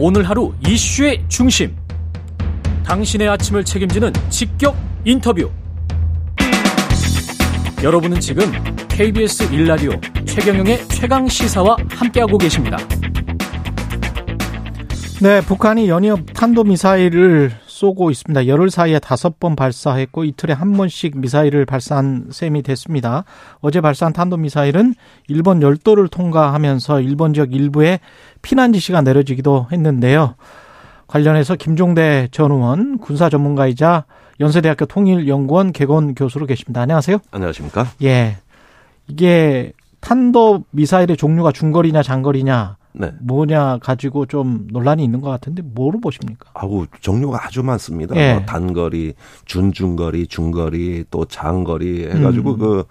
오늘 하루 이슈의 중심. 당신의 아침을 책임지는 직격 인터뷰. 여러분은 지금 KBS 1라디오 최경영의 최강 시사와 함께하고 계십니다. 네, 북한이 연이어 탄도미사일을 쏘고 있습니다. 열흘 사이에 다섯 번 발사했고 이틀에 한 번씩 미사일을 발사한 셈이 됐습니다. 어제 발사한 탄도미사일은 일본 열도를 통과하면서 일본 지역 일부에 피난 지시가 내려지기도 했는데요. 관련해서 김종대 전 의원 군사 전문가이자 연세대학교 통일연구원 개건 교수로 계십니다. 안녕하세요. 안녕하십니까? 예. 이게 탄도 미사일의 종류가 중거리냐 장거리냐 네. 뭐냐 가지고 좀 논란이 있는 것 같은데 뭐로 보십니까? 아우 종류가 아주 많습니다. 예. 뭐 단거리, 준중거리, 중거리, 또 장거리 해가지고 음. 그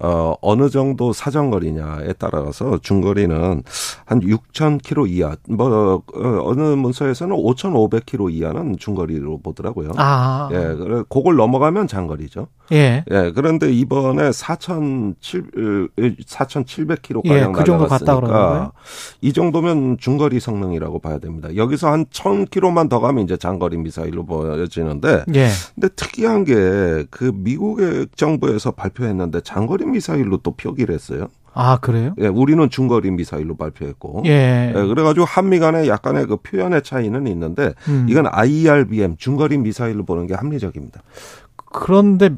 어, 어느 정도 사정거리냐에 따라서 중거리는 한 6,000km 이하, 뭐, 어, 어느 문서에서는 5,500km 이하는 중거리로 보더라고요. 아. 예, 그걸 넘어가면 장거리죠. 예. 예, 그런데 이번에 4,700, 4,700km가량 예, 그 정도 갔다 이 정도면 중거리 성능이라고 봐야 됩니다. 여기서 한 1,000km만 더 가면 이제 장거리 미사일로 보여지는데. 예. 근데 특이한 게 그 미국의 정부에서 발표했는데 장거리 미사일로 또 표기를 했어요. 아, 그래요? 예, 우리는 중거리 미사일로 발표했고. 예. 예 그래가지고 한미 간에 약간의 그 표현의 차이는 있는데, 음. 이건 IRBM, 중거리 미사일로 보는 게 합리적입니다. 그런데,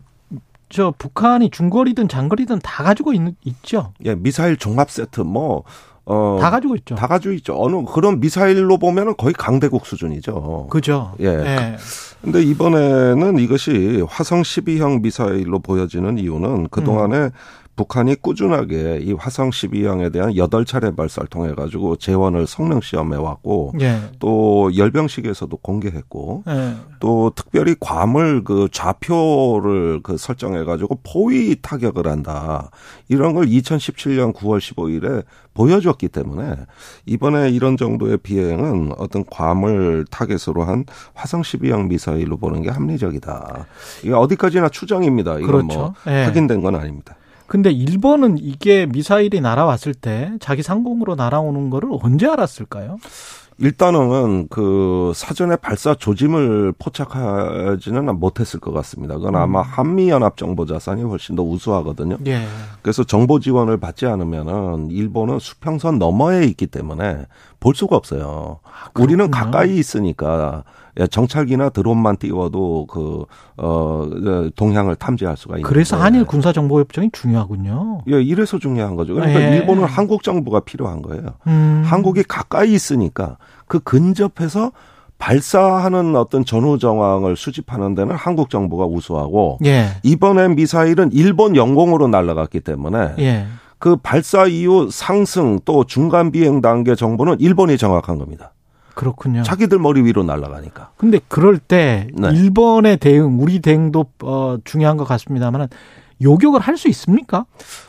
저, 북한이 중거리든 장거리든 다 가지고 있, 있죠? 예, 미사일 종합 세트, 뭐, 어, 다 가지고 있죠. 다 가지고 있죠. 어느 그런 미사일로 보면은 거의 강대국 수준이죠. 그죠. 예. 예. 근데 이번에는 이것이 화성 12형 미사일로 보여지는 이유는 그동안에 음. 북한이 꾸준하게 이 화성 12형에 대한 8차례 발사를 통해 가지고 재원을 성능 시험해 왔고 예. 또 열병식에서도 공개했고 예. 또 특별히 괌을 그 좌표를 그 설정해 가지고 포위 타격을 한다. 이런 걸 2017년 9월 15일에 보여줬기 때문에 이번에 이런 정도의 비행은 어떤 괌을 타겟으로 한 화성 12형 미사일로 보는 게 합리적이다. 이게 어디까지나 추정입니다. 이건 뭐 그렇죠. 뭐 확인된 건 아닙니다. 근데 일본은 이게 미사일이 날아왔을 때 자기 상공으로 날아오는 거를 언제 알았을까요? 일단은 그 사전에 발사 조짐을 포착하지는 못했을 것 같습니다. 그건 아마 음. 한미연합 정보 자산이 훨씬 더 우수하거든요. 예. 그래서 정보 지원을 받지 않으면은 일본은 수평선 너머에 있기 때문에 볼 수가 없어요. 아, 우리는 가까이 있으니까 예, 정찰기나 드론만 띄워도 그, 어, 동향을 탐지할 수가 있는. 그래서 한일 군사정보협정이 중요하군요. 예, 이래서 중요한 거죠. 그러니까 예. 일본은 한국 정부가 필요한 거예요. 음. 한국이 가까이 있으니까 그 근접해서 발사하는 어떤 전후 정황을 수집하는 데는 한국 정부가 우수하고 예. 이번에 미사일은 일본 영공으로 날아갔기 때문에 예. 그 발사 이후 상승 또 중간 비행 단계 정보는 일본이 정확한 겁니다. 그렇군요. 자기들 머리 위로 날아가니까. 근데 그럴 때 네. 일본의 대응, 우리 대응도 어 중요한 것 같습니다만은 요격을 할 수 있습니까?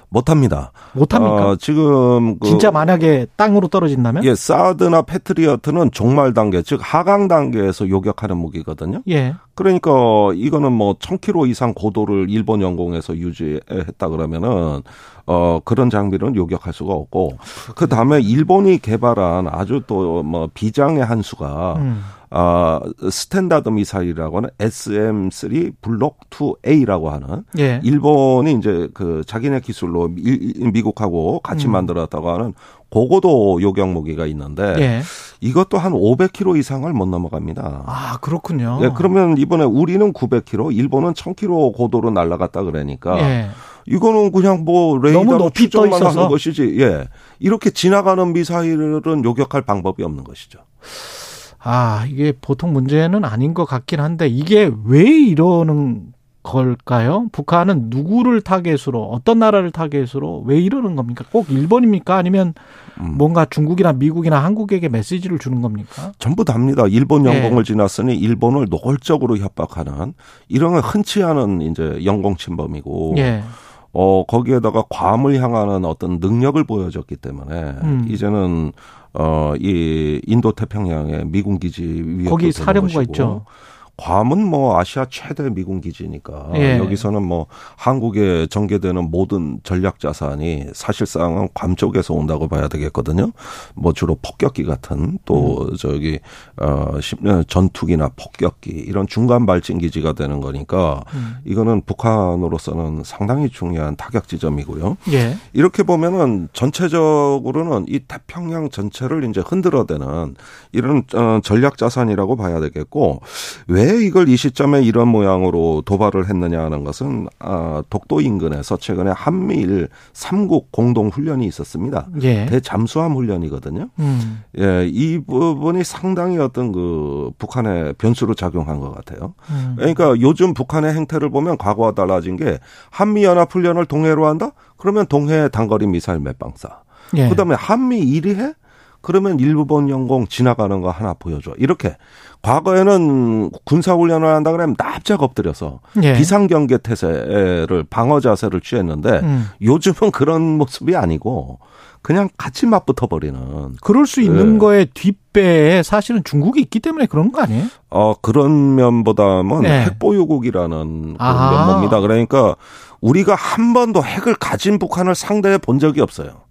못합니다. 못합니까? 어, 지금 그 진짜 만약에 땅으로 떨어진다면? 예, 사드나 패트리어트는 종말 단계, 즉 하강 단계에서 요격하는 무기거든요. 예. 그러니까 이거는 뭐 1000km 이상 고도를 일본 영공에서 유지했다 그러면은 어 그런 장비는 요격할 수가 없고 그 다음에 일본이 개발한 아주 또 뭐 비장의 한 수가 음. 어, Standard 미사일이라고 하는 SM3 블록 2A라고 하는 예. 일본이 이제 그 자기네 기술로 미, 미국하고 같이 음. 만들었다고 하는 고고도 요격 무기가 있는데 예. 이것도 한 500km 이상을 못 넘어갑니다. 아 그렇군요. 예, 그러면 이번에 우리는 900km, 일본은 1000km 고도로 날아갔다 그러니까 예. 이거는 그냥 뭐 레이더로 추정만 하는 것이지. 예, 이렇게 지나가는 미사일은 요격할 방법이 없는 것이죠. 아, 이게 보통 문제는 아닌 것 같긴 한데 이게 왜 이러는 걸까요? 북한은 누구를 타겟으로 어떤 나라를 타겟으로 왜 이러는 겁니까? 꼭 일본입니까? 아니면 음. 뭔가 중국이나 미국이나 한국에게 메시지를 주는 겁니까? 전부 다입니다. 일본 예. 영공을 네. 지났으니 일본을 노골적으로 협박하는 이런 건 흔치 않은 이제 영공 침범이고 네. 어 거기에다가 괌을 향하는 어떤 능력을 보여줬기 때문에 음. 이제는 어, 이 인도 태평양의 미군 기지 위에 거기 사령부가 있죠. 괌은 뭐 아시아 최대 미군 기지니까 예. 여기서는 뭐 한국에 전개되는 모든 전략 자산이 사실상은 괌 쪽에서 온다고 봐야 되겠거든요. 뭐 주로 폭격기 같은 또 음. 저기 어 전투기나 폭격기 이런 중간 발진 기지가 되는 거니까 음. 이거는 북한으로서는 상당히 중요한 타격 지점이고요. 예. 이렇게 보면은 전체적으로는 이 태평양 전체를 이제 흔들어대는 이런 어, 전략 자산이라고 봐야 되겠고 왜 이걸 이 시점에 이런 모양으로 도발을 했느냐 하는 것은 아, 독도 인근에서 최근에 한미일 삼국 공동 훈련이 있었습니다. 예. 대잠수함 훈련이거든요. 음. 예, 이 부분이 상당히 어떤 그 북한의 변수로 작용한 것 같아요. 음. 그러니까 요즘 북한의 행태를 보면 과거와 달라진 게 한미 연합 훈련을 동해로 한다? 그러면 동해 단거리 미사일 몇 방사. 예. 그다음에 한미 1위 해? 그러면 일본 영공 지나가는 거 하나 보여줘. 이렇게 과거에는 군사훈련을 한다 그러면 납작 엎드려서 예. 비상경계 태세를 방어 자세를 취했는데 음. 요즘은 그런 모습이 아니고 그냥 같이 맞붙어 버리는. 그럴 수 있는 예. 거에 뒷배에 사실은 중국이 있기 때문에 그런 거 아니에요? 어 그런 면보다는 네. 핵보유국이라는 그런 면모입니다. 그러니까 우리가 한 번도 핵을 가진 북한을 상대해 본 적이 없어요.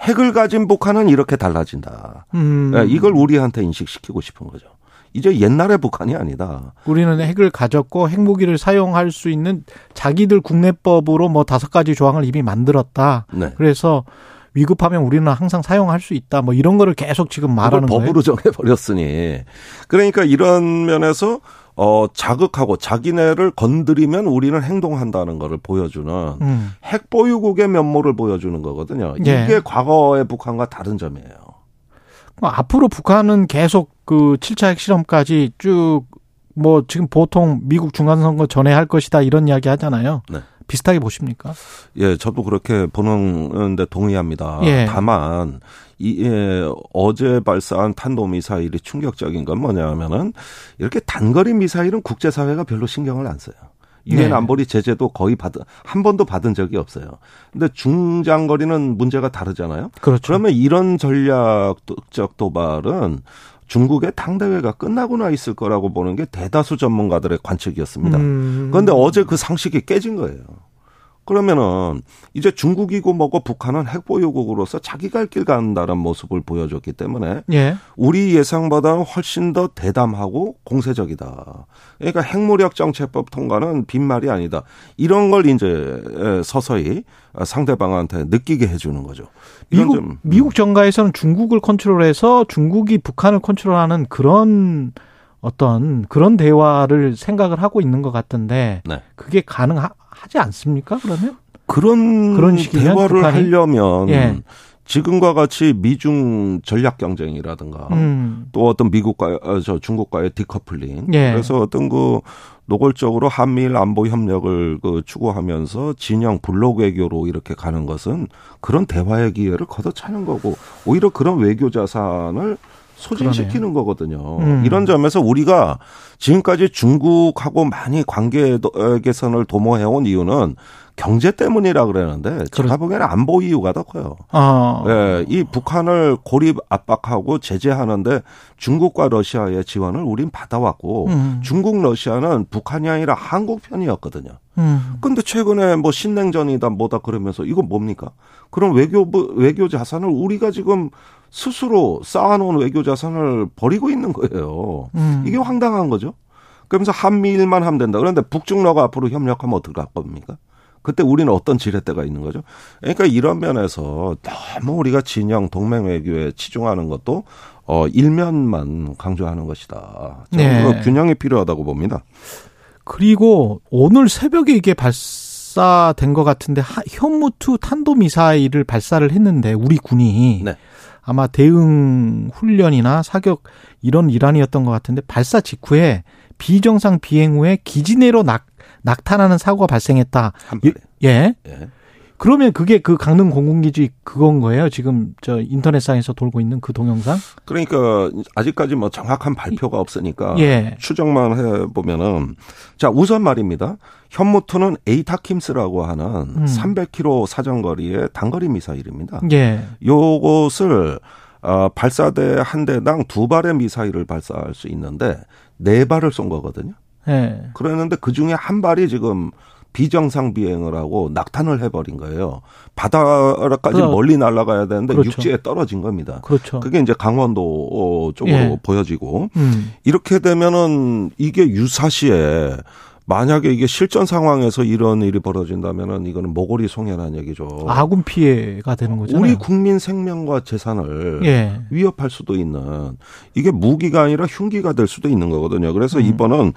핵을 가진 북한은 이렇게 달라진다. 음. 네, 이걸 우리한테 인식시키고 싶은 거죠. 이제 옛날의 북한이 아니다. 우리는 핵을 가졌고 핵무기를 사용할 수 있는 자기들 국내법으로 뭐 다섯 가지 조항을 이미 만들었다. 네. 그래서 위급하면 우리는 항상 사용할 수 있다. 뭐 이런 거를 계속 지금 말하는 거예요. 법으로 정해 버렸으니. 그러니까 이런 면에서 어, 자극하고 자기네를 건드리면 우리는 행동한다는 것을 보여주는 음. 핵 보유국의 면모를 보여주는 거거든요. 예. 이게 과거의 북한과 다른 점이에요. 앞으로 북한은 계속 그 7차 핵실험까지 쭉 뭐 지금 보통 미국 중간선거 전에 할 것이다 이런 이야기 하잖아요. 네. 비슷하게 보십니까? 예, 저도 그렇게 보는데 동의합니다. 예. 다만 이 예, 어제 발사한 탄도 미사일이 충격적인 건 뭐냐면은 이렇게 단거리 미사일은 국제 사회가 별로 신경을 안 써요. 유엔 네. 안보리 제재도 거의 받은 한 번도 받은 적이 없어요. 근데 중장거리는 문제가 다르잖아요. 그렇죠. 그러면 이런 전략적 도발은 중국의 당대회가 끝나고 나 있을 거라고 보는 게 대다수 전문가들의 관측이었습니다. 음. 그런데 어제 그 상식이 깨진 거예요. 그러면은 이제 중국이고 뭐고 북한은 핵보유국으로서 자기 갈길 간다는 모습을 보여줬기 때문에 예. 우리 예상보다 훨씬 더 대담하고 공세적이다. 그러니까 핵무력 정책법 통과는 빈말이 아니다. 이런 걸 이제 서서히 상대방한테 느끼게 해주는 거죠. 미국 좀, 음. 미국 정가에서는 중국을 컨트롤해서 중국이 북한을 컨트롤하는 그런 어떤 그런 대화를 생각을 하고 있는 것 같은데 네. 그게 가능하 하지 않습니까? 그러면 그런 그런 대화를 북한이? 하려면 예. 지금과 같이 미중 전략 경쟁이라든가 음. 또 어떤 미국과 어, 저 중국과의 디커플링 예. 그래서 어떤 그 노골적으로 한미일 안보 협력을 그 추구하면서 진영 블록 외교로 이렇게 가는 것은 그런 대화의 기회를 걷어차는 거고 오히려 그런 외교 자산을 소진시키는 그러네요. 거거든요. 음. 이런 점에서 우리가 지금까지 중국하고 많이 관계 개선을 도모해온 이유는 경제 때문이라 그러는데 제가 보기에는 안보 이유가 더 커요. 아. 예, 이 북한을 고립 압박하고 제재하는데 중국과 러시아의 지원을 우린 받아왔고 음. 중국 러시아는 북한이 아니라 한국 편이었거든요. 음. 근데 최근에 뭐 신냉전이다 뭐다 그러면서 이거 뭡니까? 그럼 외교 외교 자산을 우리가 지금 스스로 쌓아놓은 외교 자산을 버리고 있는 거예요. 음. 이게 황당한 거죠. 그러면서 한미일만 하면 된다. 그런데 북중러가 앞으로 협력하면 어떻게 할 겁니까? 그때 우리는 어떤 지렛대가 있는 거죠? 그러니까 이런 면에서 너무 우리가 진영 동맹 외교에 치중하는 것도 어 일면만 강조하는 것이다. 저는 네. 균형이 필요하다고 봅니다. 그리고 오늘 새벽에 이게 발사된 것 같은데 현무투 탄도 미사일을 발사를 했는데 우리 군이 네. 아마 대응 훈련이나 사격 이런 일환이었던 것 같은데 발사 직후에 비정상 비행 후에 기지 내로 낙, 낙탄하는 사고가 발생했다. 예. 예. 그러면 그게 그 강릉 공군기지 그건 거예요? 지금 저 인터넷상에서 돌고 있는 그 동영상? 그러니까 아직까지 뭐 정확한 발표가 없으니까 예. 추정만 해 보면은 자 우선 말입니다. 현무투는 에이타킴스라고 하는 음. 300km 사정거리의 단거리 미사일입니다. 예. 요것을 어, 발사대 한 대당 두 발의 미사일을 발사할 수 있는데 네 발을 쏜 거거든요. 네. 그랬는데 그 중에 한 발이 지금 비정상 비행을 하고 낙탄을 해버린 거예요. 바다까지 멀리 날아가야 되는데 그렇죠. 육지에 떨어진 겁니다. 그렇죠. 그게 이제 강원도 쪽으로 예. 보여지고 음. 이렇게 되면은 이게 유사시에 만약에 이게 실전 상황에서 이런 일이 벌어진다면은 이거는 모골이 송해라는 얘기죠. 아군 피해가 되는 거죠. 우리 국민 생명과 재산을 예. 위협할 수도 있는 이게 무기가 아니라 흉기가 될 수도 있는 거거든요. 그래서 음. 이번은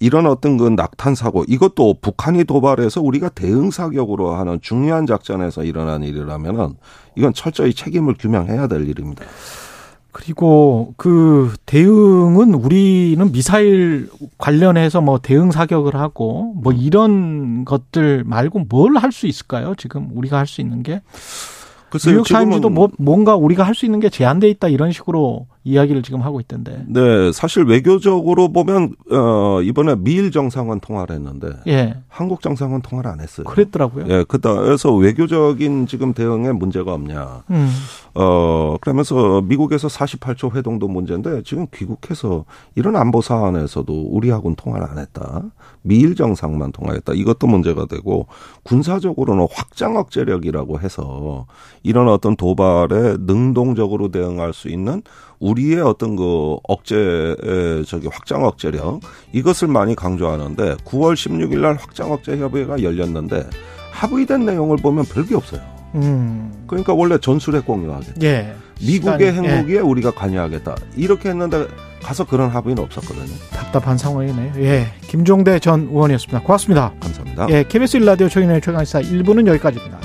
이런 어떤 그 낙탄 사고 이것도 북한이 도발해서 우리가 대응 사격으로 하는 중요한 작전에서 일어난 일이라면은 이건 철저히 책임을 규명해야 될 일입니다. 그리고 그 대응은 우리는 미사일 관련해서 뭐 대응 사격을 하고 뭐 이런 것들 말고 뭘 할 수 있을까요? 지금 우리가 할 수 있는 게 뉴욕 타임즈도 뭐 뭔가 우리가 할 수 있는 게 제한돼 있다 이런 식으로 이야기를 지금 하고 있던데. 네, 사실 외교적으로 보면 어 이번에 미일 정상원 통화를 했는데 예. 한국 정상원 통화를 안 했어요. 그랬더라고요. 예, 그래서 외교적인 지금 대응에 문제가 없냐. 음. 어 그러면서 미국에서 48초 회동도 문제인데 지금 귀국해서 이런 안보 사안에서도 우리하고는 통화를 안 했다. 미일 정상만 통화했다. 이것도 문제가 되고 군사적으로는 확장 억제력이라고 해서 이런 어떤 도발에 능동적으로 대응할 수 있는 우리의 어떤 그 억제 저기 확장 억제력 이것을 많이 강조하는데 9월 16일 날 확장 억제 협의회가 열렸는데 합의된 내용을 보면 별게 없어요. 음. 그러니까 원래 전술핵 공유하겠다. 예. 미국의 시간이, 핵무기에 예. 우리가 관여하겠다. 이렇게 했는데 가서 그런 합의는 없었거든요. 답답한 상황이네요. 예. 김종대 전 의원이었습니다. 고맙습니다. 감사합니다. 예. KBS 1라디오 최인의 최강시사 1부는 여기까지입니다.